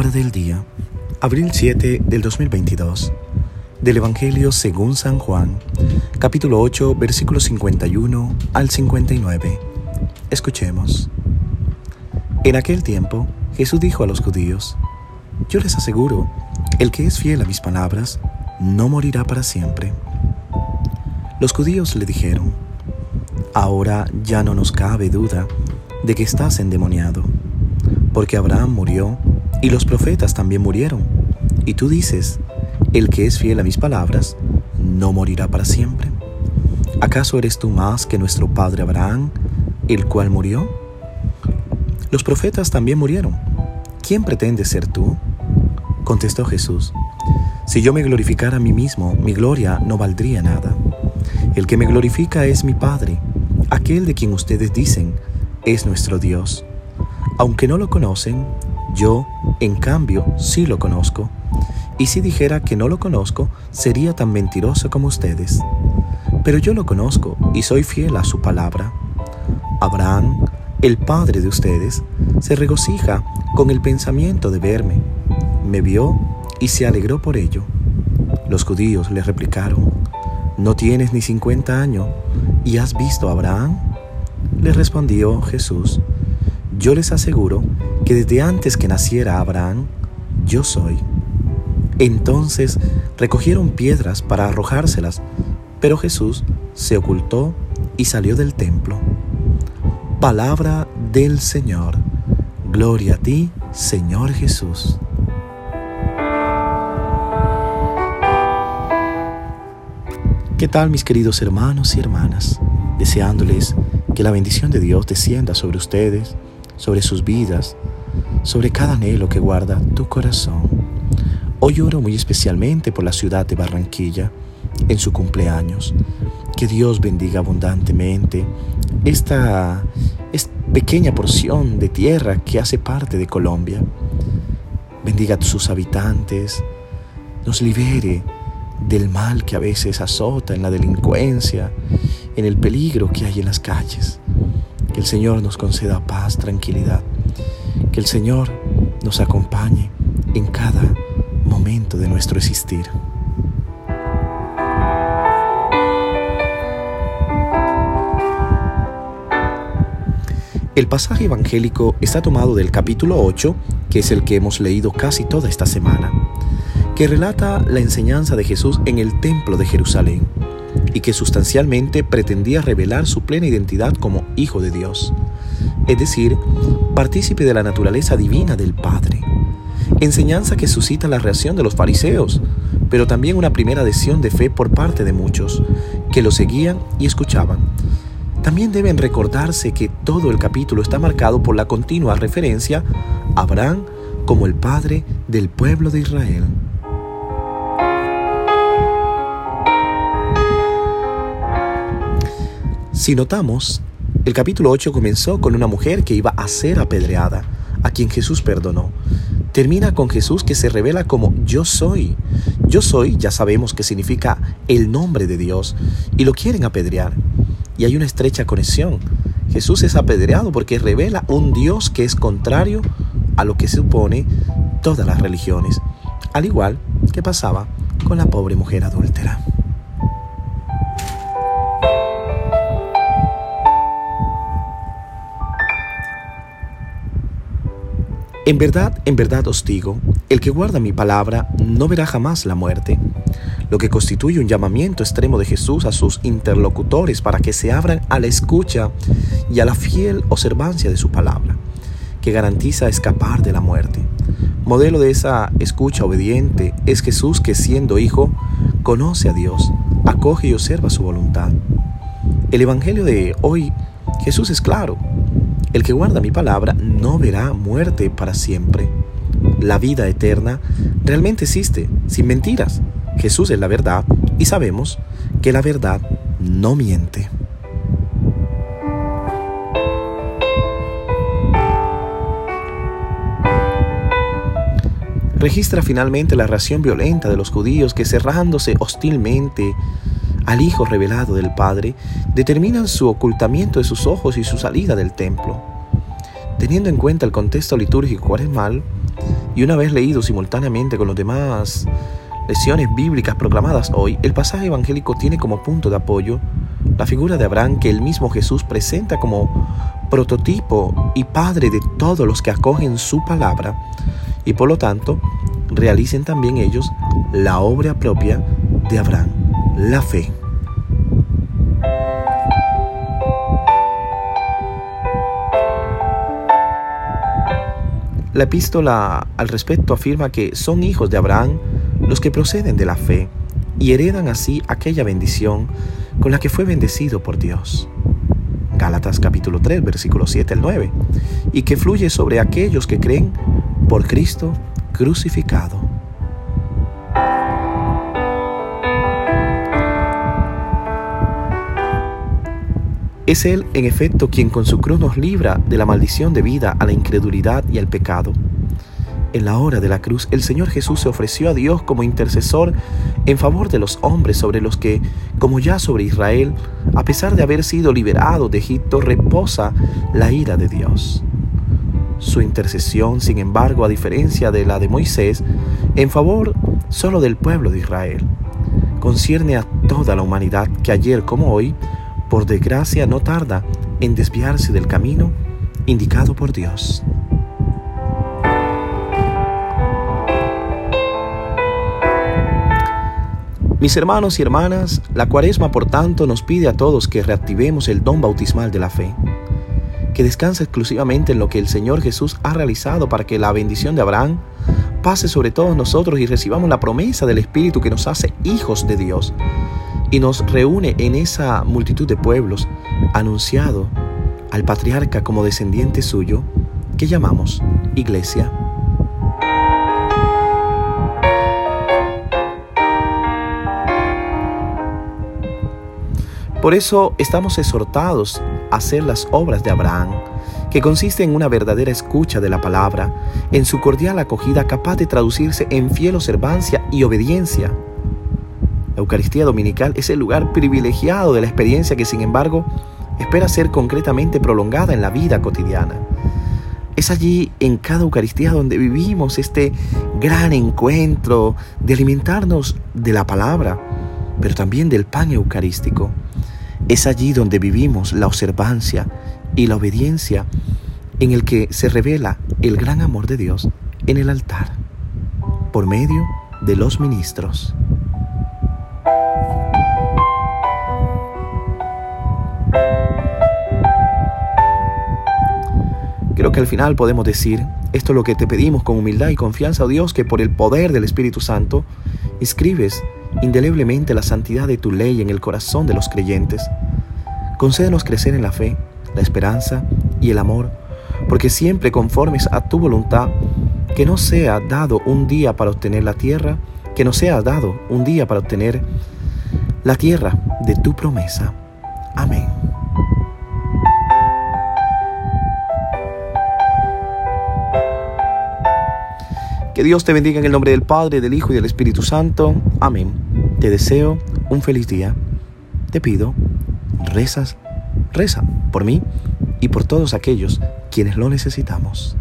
Palabra del día, abril 7 del 2022, del Evangelio según San Juan, capítulo 8, versículos 51 al 59. Escuchemos. En aquel tiempo, Jesús dijo a los judíos, Yo les aseguro, el que es fiel a mis palabras, no morirá para siempre. Los judíos le dijeron, Ahora ya no nos cabe duda de que estás endemoniado, porque Abraham murió y los profetas también murieron. Y tú dices, el que es fiel a mis palabras, no morirá para siempre. ¿Acaso eres tú más que nuestro padre Abraham, el cual murió? Los profetas también murieron. ¿Quién pretende ser tú? Contestó Jesús, si yo me glorificara a mí mismo, mi gloria no valdría nada. El que me glorifica es mi Padre, aquel de quien ustedes dicen, es nuestro Dios. Aunque no lo conocen, yo, en cambio, sí lo conozco. Y si dijera que no lo conozco, sería tan mentiroso como ustedes. Pero yo lo conozco y soy fiel a su palabra. Abraham, el padre de ustedes, se regocija con el pensamiento de verme. Me vio y se alegró por ello. Los judíos le replicaron, ¿no tienes ni cincuenta años y has visto a Abraham? Le respondió Jesús, yo les aseguro que desde antes que naciera Abraham, yo soy. Entonces recogieron piedras para arrojárselas, pero Jesús se ocultó y salió del templo. Palabra del Señor. Gloria a ti, Señor Jesús. ¿Qué tal mis queridos hermanos y hermanas? Deseándoles que la bendición de Dios descienda sobre ustedes, sobre sus vidas, sobre cada anhelo que guarda tu corazón. Hoy oro muy especialmente por la ciudad de Barranquilla en su cumpleaños. Que Dios bendiga abundantemente esta, pequeña porción de tierra que hace parte de Colombia. Bendiga a sus habitantes, nos libere del mal que a veces azota en la delincuencia, en el peligro que hay en las calles. Que el Señor nos conceda paz, tranquilidad. Que el Señor nos acompañe en cada momento de nuestro existir. El pasaje evangélico está tomado del capítulo 8, que es el que hemos leído casi toda esta semana que relata la enseñanza de Jesús en el templo de Jerusalén y que sustancialmente pretendía revelar su plena identidad como Hijo de Dios, es decir, partícipe de la naturaleza divina del Padre. Enseñanza que suscita la reacción de los fariseos, pero también una primera adhesión de fe por parte de muchos, que lo seguían y escuchaban. También deben recordarse que todo el capítulo está marcado por la continua referencia a Abraham como el padre del pueblo de Israel. Si notamos, el capítulo 8 comenzó con una mujer que iba a ser apedreada, a quien Jesús perdonó. Termina con Jesús que se revela como yo soy. Yo soy, ya sabemos que significa el nombre de Dios, y lo quieren apedrear. Y hay una estrecha conexión. Jesús es apedreado porque revela un Dios que es contrario a lo que supone todas las religiones, al igual que pasaba con la pobre mujer adúltera. En verdad, en verdad os digo, el que guarda mi palabra no verá jamás la muerte, lo que constituye un llamamiento extremo de Jesús a sus interlocutores para que se abran a la escucha y a la fiel observancia de su palabra, que garantiza escapar de la muerte. Modelo de esa escucha obediente es Jesús que siendo hijo, conoce a Dios, acoge y observa su voluntad. El Evangelio de hoy, Jesús es claro, el que guarda mi palabra no verá muerte para siempre. La vida eterna realmente existe, sin mentiras. Jesús es la verdad y sabemos que la verdad no miente. Registra finalmente la reacción violenta de los judíos que cerrándose hostilmente al Hijo revelado del Padre, determinan su ocultamiento de sus ojos y su salida del templo. Teniendo en cuenta el contexto litúrgico cuaresmal, Y una vez leído simultáneamente con los demás lecciones bíblicas proclamadas hoy, el pasaje evangélico tiene como punto de apoyo la figura de Abraham que el mismo Jesús presenta como prototipo y padre de todos los que acogen su palabra y por lo tanto realicen también ellos la obra propia de Abraham, la fe. La epístola al respecto afirma que son hijos de Abraham los que proceden de la fe y heredan así aquella bendición con la que fue bendecido por Dios. Gálatas capítulo 3, versículo 7 al 9, y que fluye sobre aquellos que creen por Cristo crucificado. Es Él, en efecto, quien con su cruz nos libra de la maldición debida a la incredulidad y al pecado. En la hora de la cruz, el Señor Jesús se ofreció a Dios como intercesor en favor de los hombres sobre los que, como ya sobre Israel, a pesar de haber sido liberado de Egipto, reposa la ira de Dios. Su intercesión, sin embargo, a diferencia de la de Moisés, en favor solo del pueblo de Israel, concierne a toda la humanidad que ayer como hoy por desgracia no tarda en desviarse del camino indicado por Dios. Mis hermanos y hermanas, la cuaresma por tanto nos pide a todos que reactivemos el don bautismal de la fe, que descansa exclusivamente en lo que el Señor Jesús ha realizado para que la bendición de Abraham pase sobre todos nosotros y recibamos la promesa del Espíritu que nos hace hijos de Dios y nos reúne en esa multitud de pueblos, anunciado al patriarca como descendiente suyo, que llamamos iglesia. Por eso estamos exhortados a hacer las obras de Abraham, que consiste en una verdadera escucha de la palabra, en su cordial acogida capaz de traducirse en fiel observancia y obediencia la Eucaristía Dominical es el lugar privilegiado de la experiencia que sin embargo espera ser concretamente prolongada en la vida cotidiana. Es allí en cada Eucaristía donde vivimos este gran encuentro de alimentarnos de la palabra, pero también del pan eucarístico. Es allí donde vivimos la observancia y la obediencia en el que se revela el gran amor de Dios en el altar, por medio de los ministros. Creo que al final podemos decir, esto es lo que te pedimos con humildad y confianza, oh Dios, que por el poder del Espíritu Santo inscribes indeleblemente la santidad de tu ley en el corazón de los creyentes. Concédenos crecer en la fe, la esperanza y el amor, porque siempre conformes a tu voluntad, que no sea dado un día para obtener la tierra, que no sea dado un día para obtener la tierra de tu promesa. Amén. Que Dios te bendiga en el nombre del Padre, del Hijo y del Espíritu Santo. Amén. Te deseo un feliz día. Te pido, rezas, reza por mí y por todos aquellos quienes lo necesitamos.